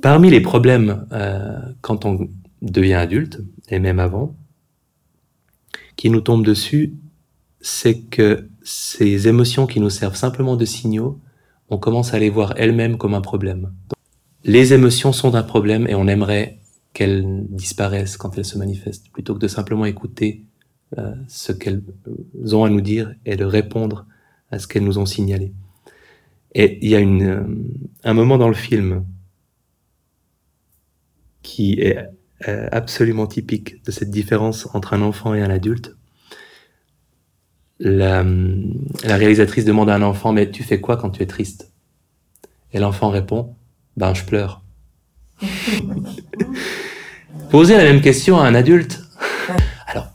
Parmi les problèmes euh, quand on devient adulte, et même avant, qui nous tombent dessus, c'est que ces émotions qui nous servent simplement de signaux, on commence à les voir elles-mêmes comme un problème. Les émotions sont un problème et on aimerait qu'elles disparaissent quand elles se manifestent, plutôt que de simplement écouter euh, ce qu'elles ont à nous dire et de répondre à ce qu'elles nous ont signalé. Et il y a euh, un moment dans le film qui est euh, absolument typique de cette différence entre un enfant et un adulte. La, la, réalisatrice demande à un enfant, mais tu fais quoi quand tu es triste? Et l'enfant répond, ben je pleure. Poser la même question à un adulte. Alors,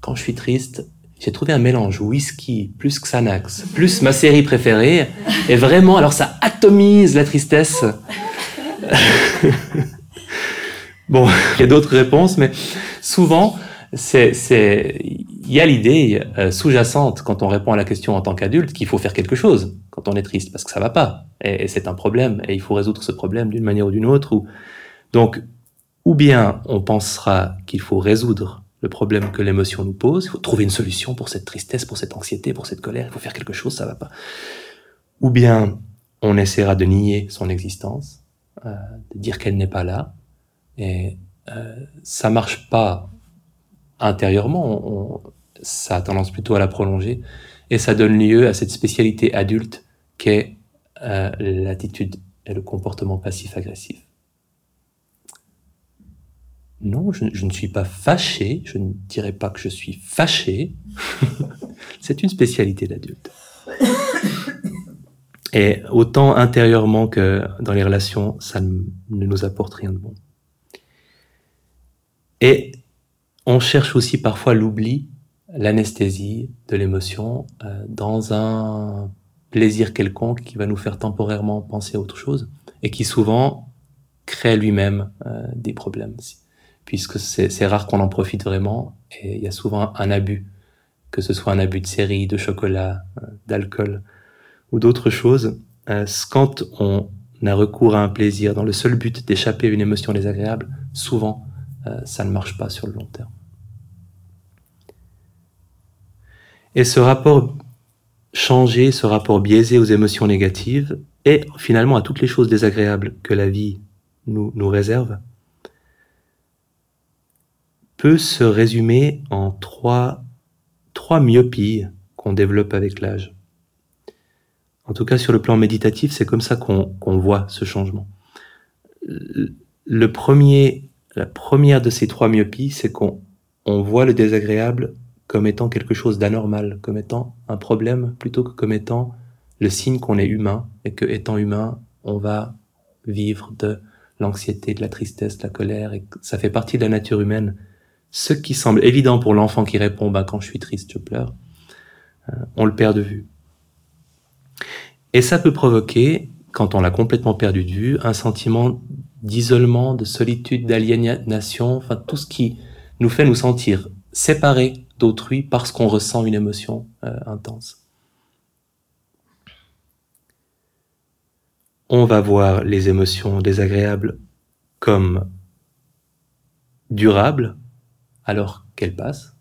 quand je suis triste, j'ai trouvé un mélange whisky plus Xanax plus ma série préférée et vraiment alors ça atomise la tristesse. bon, il y a d'autres réponses mais souvent c'est c'est il y a l'idée euh, sous-jacente quand on répond à la question en tant qu'adulte qu'il faut faire quelque chose quand on est triste parce que ça va pas et, et c'est un problème et il faut résoudre ce problème d'une manière ou d'une autre ou donc ou bien on pensera qu'il faut résoudre le problème que l'émotion nous pose. Il faut trouver une solution pour cette tristesse, pour cette anxiété, pour cette colère. Il faut faire quelque chose, ça va pas. Ou bien on essaiera de nier son existence, euh, de dire qu'elle n'est pas là, et euh, ça marche pas intérieurement. Ça a tendance plutôt à la prolonger, et ça donne lieu à cette spécialité adulte qu'est euh, l'attitude et le comportement passif-agressif. Non, je, je, ne suis pas fâché. Je ne dirais pas que je suis fâché. c'est une spécialité d'adulte. Et autant intérieurement que dans les relations, ça ne nous apporte rien de bon. Et on cherche aussi parfois l'oubli, l'anesthésie de l'émotion euh, dans un plaisir quelconque qui va nous faire temporairement penser à autre chose et qui souvent crée lui-même euh, des problèmes puisque c'est rare qu'on en profite vraiment, et il y a souvent un abus, que ce soit un abus de série, de chocolat, euh, d'alcool ou d'autres choses. Euh, quand on a recours à un plaisir dans le seul but d'échapper à une émotion désagréable, souvent ça ne marche pas sur le long terme. Et ce rapport changé, ce rapport biaisé aux émotions négatives et finalement à toutes les choses désagréables que la vie nous, nous réserve, peut se résumer en trois, trois myopies qu'on développe avec l'âge. En tout cas, sur le plan méditatif, c'est comme ça qu'on voit ce changement. Le premier, la première de ces trois myopies, c'est qu'on on voit le désagréable comme étant quelque chose d'anormal, comme étant un problème, plutôt que comme étant le signe qu'on est humain, et que étant humain, on va vivre de l'anxiété, de la tristesse, de la colère, et que ça fait partie de la nature humaine ce qui semble évident pour l'enfant qui répond bah, quand je suis triste, je pleure, euh, on le perd de vue. Et ça peut provoquer, quand on l'a complètement perdu de vue, un sentiment d'isolement, de solitude, d'aliénation, enfin tout ce qui nous fait nous sentir séparés d'autrui parce qu'on ressent une émotion euh, intense. On va voir les émotions désagréables comme durables, alors qu'elle passe.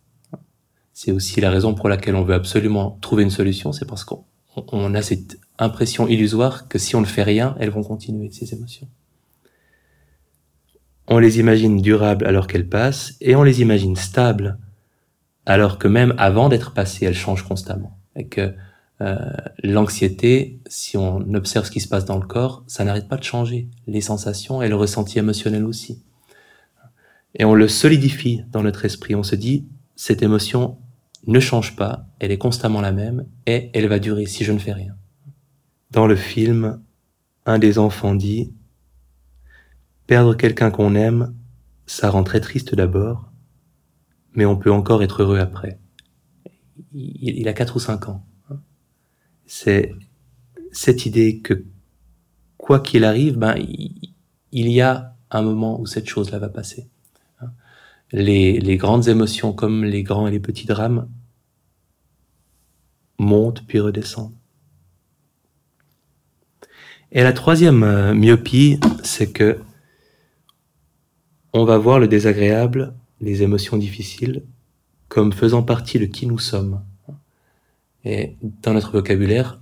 C'est aussi la raison pour laquelle on veut absolument trouver une solution, c'est parce qu'on a cette impression illusoire que si on ne fait rien, elles vont continuer, ces émotions. On les imagine durables alors qu'elles passent, et on les imagine stables, alors que même avant d'être passées, elles changent constamment. Et que euh, l'anxiété, si on observe ce qui se passe dans le corps, ça n'arrête pas de changer. Les sensations et le ressenti émotionnel aussi et on le solidifie dans notre esprit. On se dit, cette émotion ne change pas, elle est constamment la même et elle va durer si je ne fais rien. Dans le film, un des enfants dit, perdre quelqu'un qu'on aime, ça rend très triste d'abord, mais on peut encore être heureux après. Il a quatre ou cinq ans. C'est cette idée que quoi qu'il arrive, ben, il y a un moment où cette chose-là va passer les, les grandes émotions comme les grands et les petits drames montent puis redescendent. Et la troisième euh, myopie, c'est que on va voir le désagréable, les émotions difficiles, comme faisant partie de qui nous sommes. Et dans notre vocabulaire,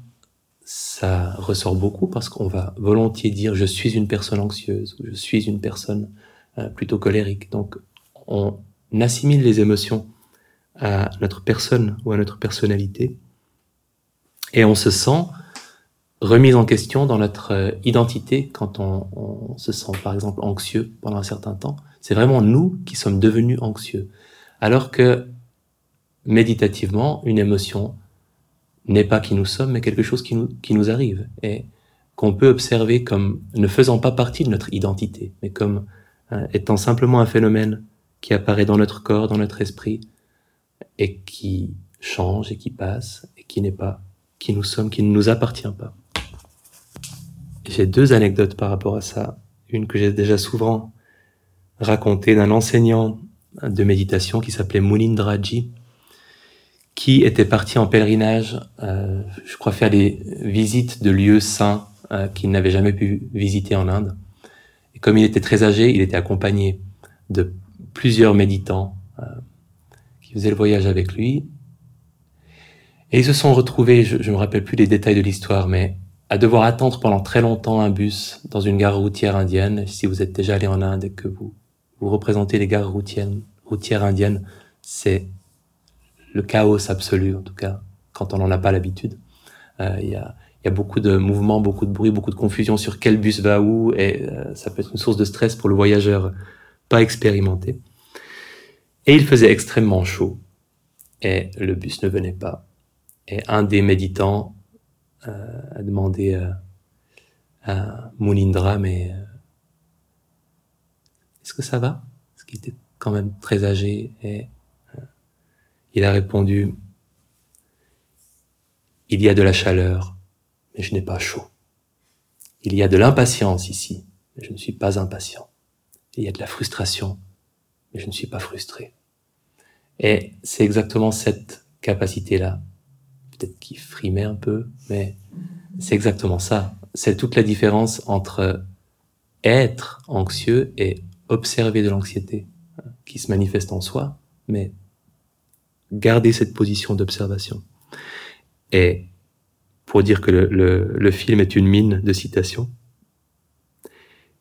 ça ressort beaucoup parce qu'on va volontiers dire je suis une personne anxieuse ou je suis une personne euh, plutôt colérique. Donc on assimile les émotions à notre personne ou à notre personnalité et on se sent remise en question dans notre euh, identité quand on, se sent par exemple anxieux pendant un certain temps. C'est vraiment nous qui sommes devenus anxieux. Alors que méditativement, une émotion n'est pas qui nous sommes, mais quelque chose qui nous, qui nous arrive et qu'on peut observer comme ne faisant pas partie de notre identité, mais comme euh, étant simplement un phénomène qui apparaît dans notre corps, dans notre esprit, et qui change et qui passe, et qui n'est pas qui nous sommes, qui ne nous appartient pas. J'ai deux anecdotes par rapport à ça. Une que j'ai déjà souvent racontée d'un enseignant de méditation qui s'appelait Munindraji, qui était parti en pèlerinage, euh, je crois faire des visites de lieux saints euh, qu'il n'avait jamais pu visiter en Inde. Et comme il était très âgé, il était accompagné de plusieurs méditants euh, qui faisaient le voyage avec lui. Et ils se sont retrouvés, je ne me rappelle plus les détails de l'histoire, mais à devoir attendre pendant très longtemps un bus dans une gare routière indienne. Si vous êtes déjà allé en Inde et que vous, vous représentez les gares routières, routières indiennes, c'est le chaos absolu, en tout cas, quand on n'en a pas l'habitude. Euh, il y, a, y, a, beaucoup de mouvements, beaucoup de bruit, beaucoup de confusion sur quel bus va où, et euh, ça peut être une source de stress pour le voyageur pas expérimenté. Et il faisait extrêmement chaud, et le bus ne venait pas. Et un des méditants euh, a demandé euh, à Munindra, mais euh, est-ce que ça va? Parce qu'il était quand même très âgé et il a répondu Il y a de la chaleur, mais je n'ai pas chaud. Il y a de l'impatience ici, mais je ne suis pas impatient. Il y a de la frustration, mais je ne suis pas frustré. Et c'est exactement cette capacité-là peut-être qui frimait un peu, mais c'est exactement ça. C'est toute la différence entre être anxieux et observer de l'anxiété hein, qui se manifeste en soi, mais garder cette position d'observation. Et pour dire que le, le, le, film est une mine de citations,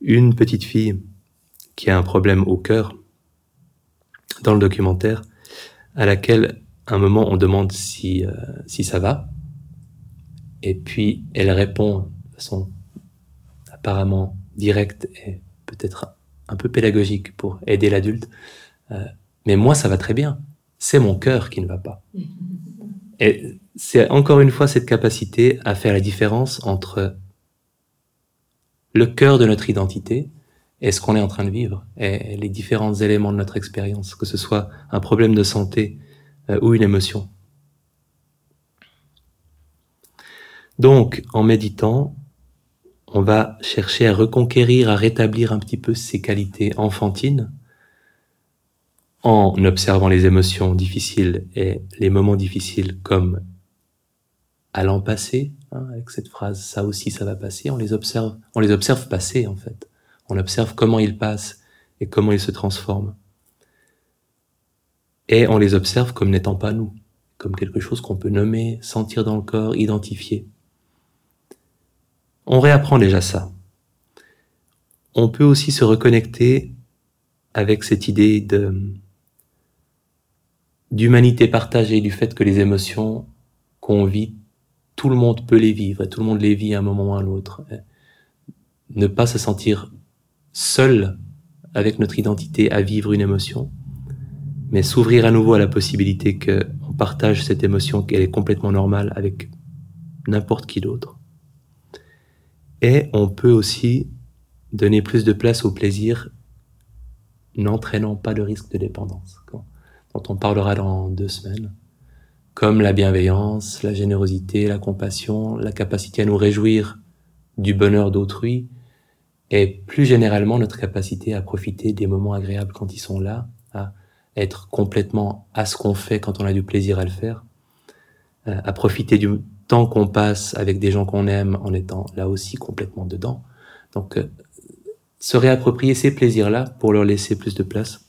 une petite fille qui a un problème au cœur, dans le documentaire, à laquelle un moment, on demande si, euh, si ça va. Et puis, elle répond de façon apparemment directe et peut-être un peu pédagogique pour aider l'adulte. Euh, mais moi, ça va très bien. C'est mon cœur qui ne va pas. Et c'est encore une fois cette capacité à faire la différence entre le cœur de notre identité et ce qu'on est en train de vivre, et les différents éléments de notre expérience, que ce soit un problème de santé euh, ou une émotion. Donc, en méditant, on va chercher à reconquérir, à rétablir un petit peu ces qualités enfantines en observant les émotions difficiles et les moments difficiles comme allant passer, hein, avec cette phrase ça aussi ça va passer, on les observe, on les observe passer en fait. On observe comment ils passent et comment ils se transforment et on les observe comme n'étant pas nous, comme quelque chose qu'on peut nommer, sentir dans le corps, identifier. On réapprend déjà ça. On peut aussi se reconnecter avec cette idée de d'humanité partagée, du fait que les émotions qu'on vit, tout le monde peut les vivre, et tout le monde les vit à un moment ou à l'autre. Ne pas se sentir seul avec notre identité à vivre une émotion, mais s'ouvrir à nouveau à la possibilité qu'on partage cette émotion, qu'elle est complètement normale avec n'importe qui d'autre. Et on peut aussi donner plus de place au plaisir n'entraînant pas de risque de dépendance, dont on parlera dans deux semaines, comme la bienveillance, la générosité, la compassion, la capacité à nous réjouir du bonheur d'autrui, et plus généralement notre capacité à profiter des moments agréables quand ils sont là, être complètement à ce qu'on fait quand on a du plaisir à le faire, euh, à profiter du, temps qu'on passe avec des gens qu'on aime en étant là aussi complètement dedans. Donc, euh, se réapproprier ces plaisirs-là pour leur laisser plus de place.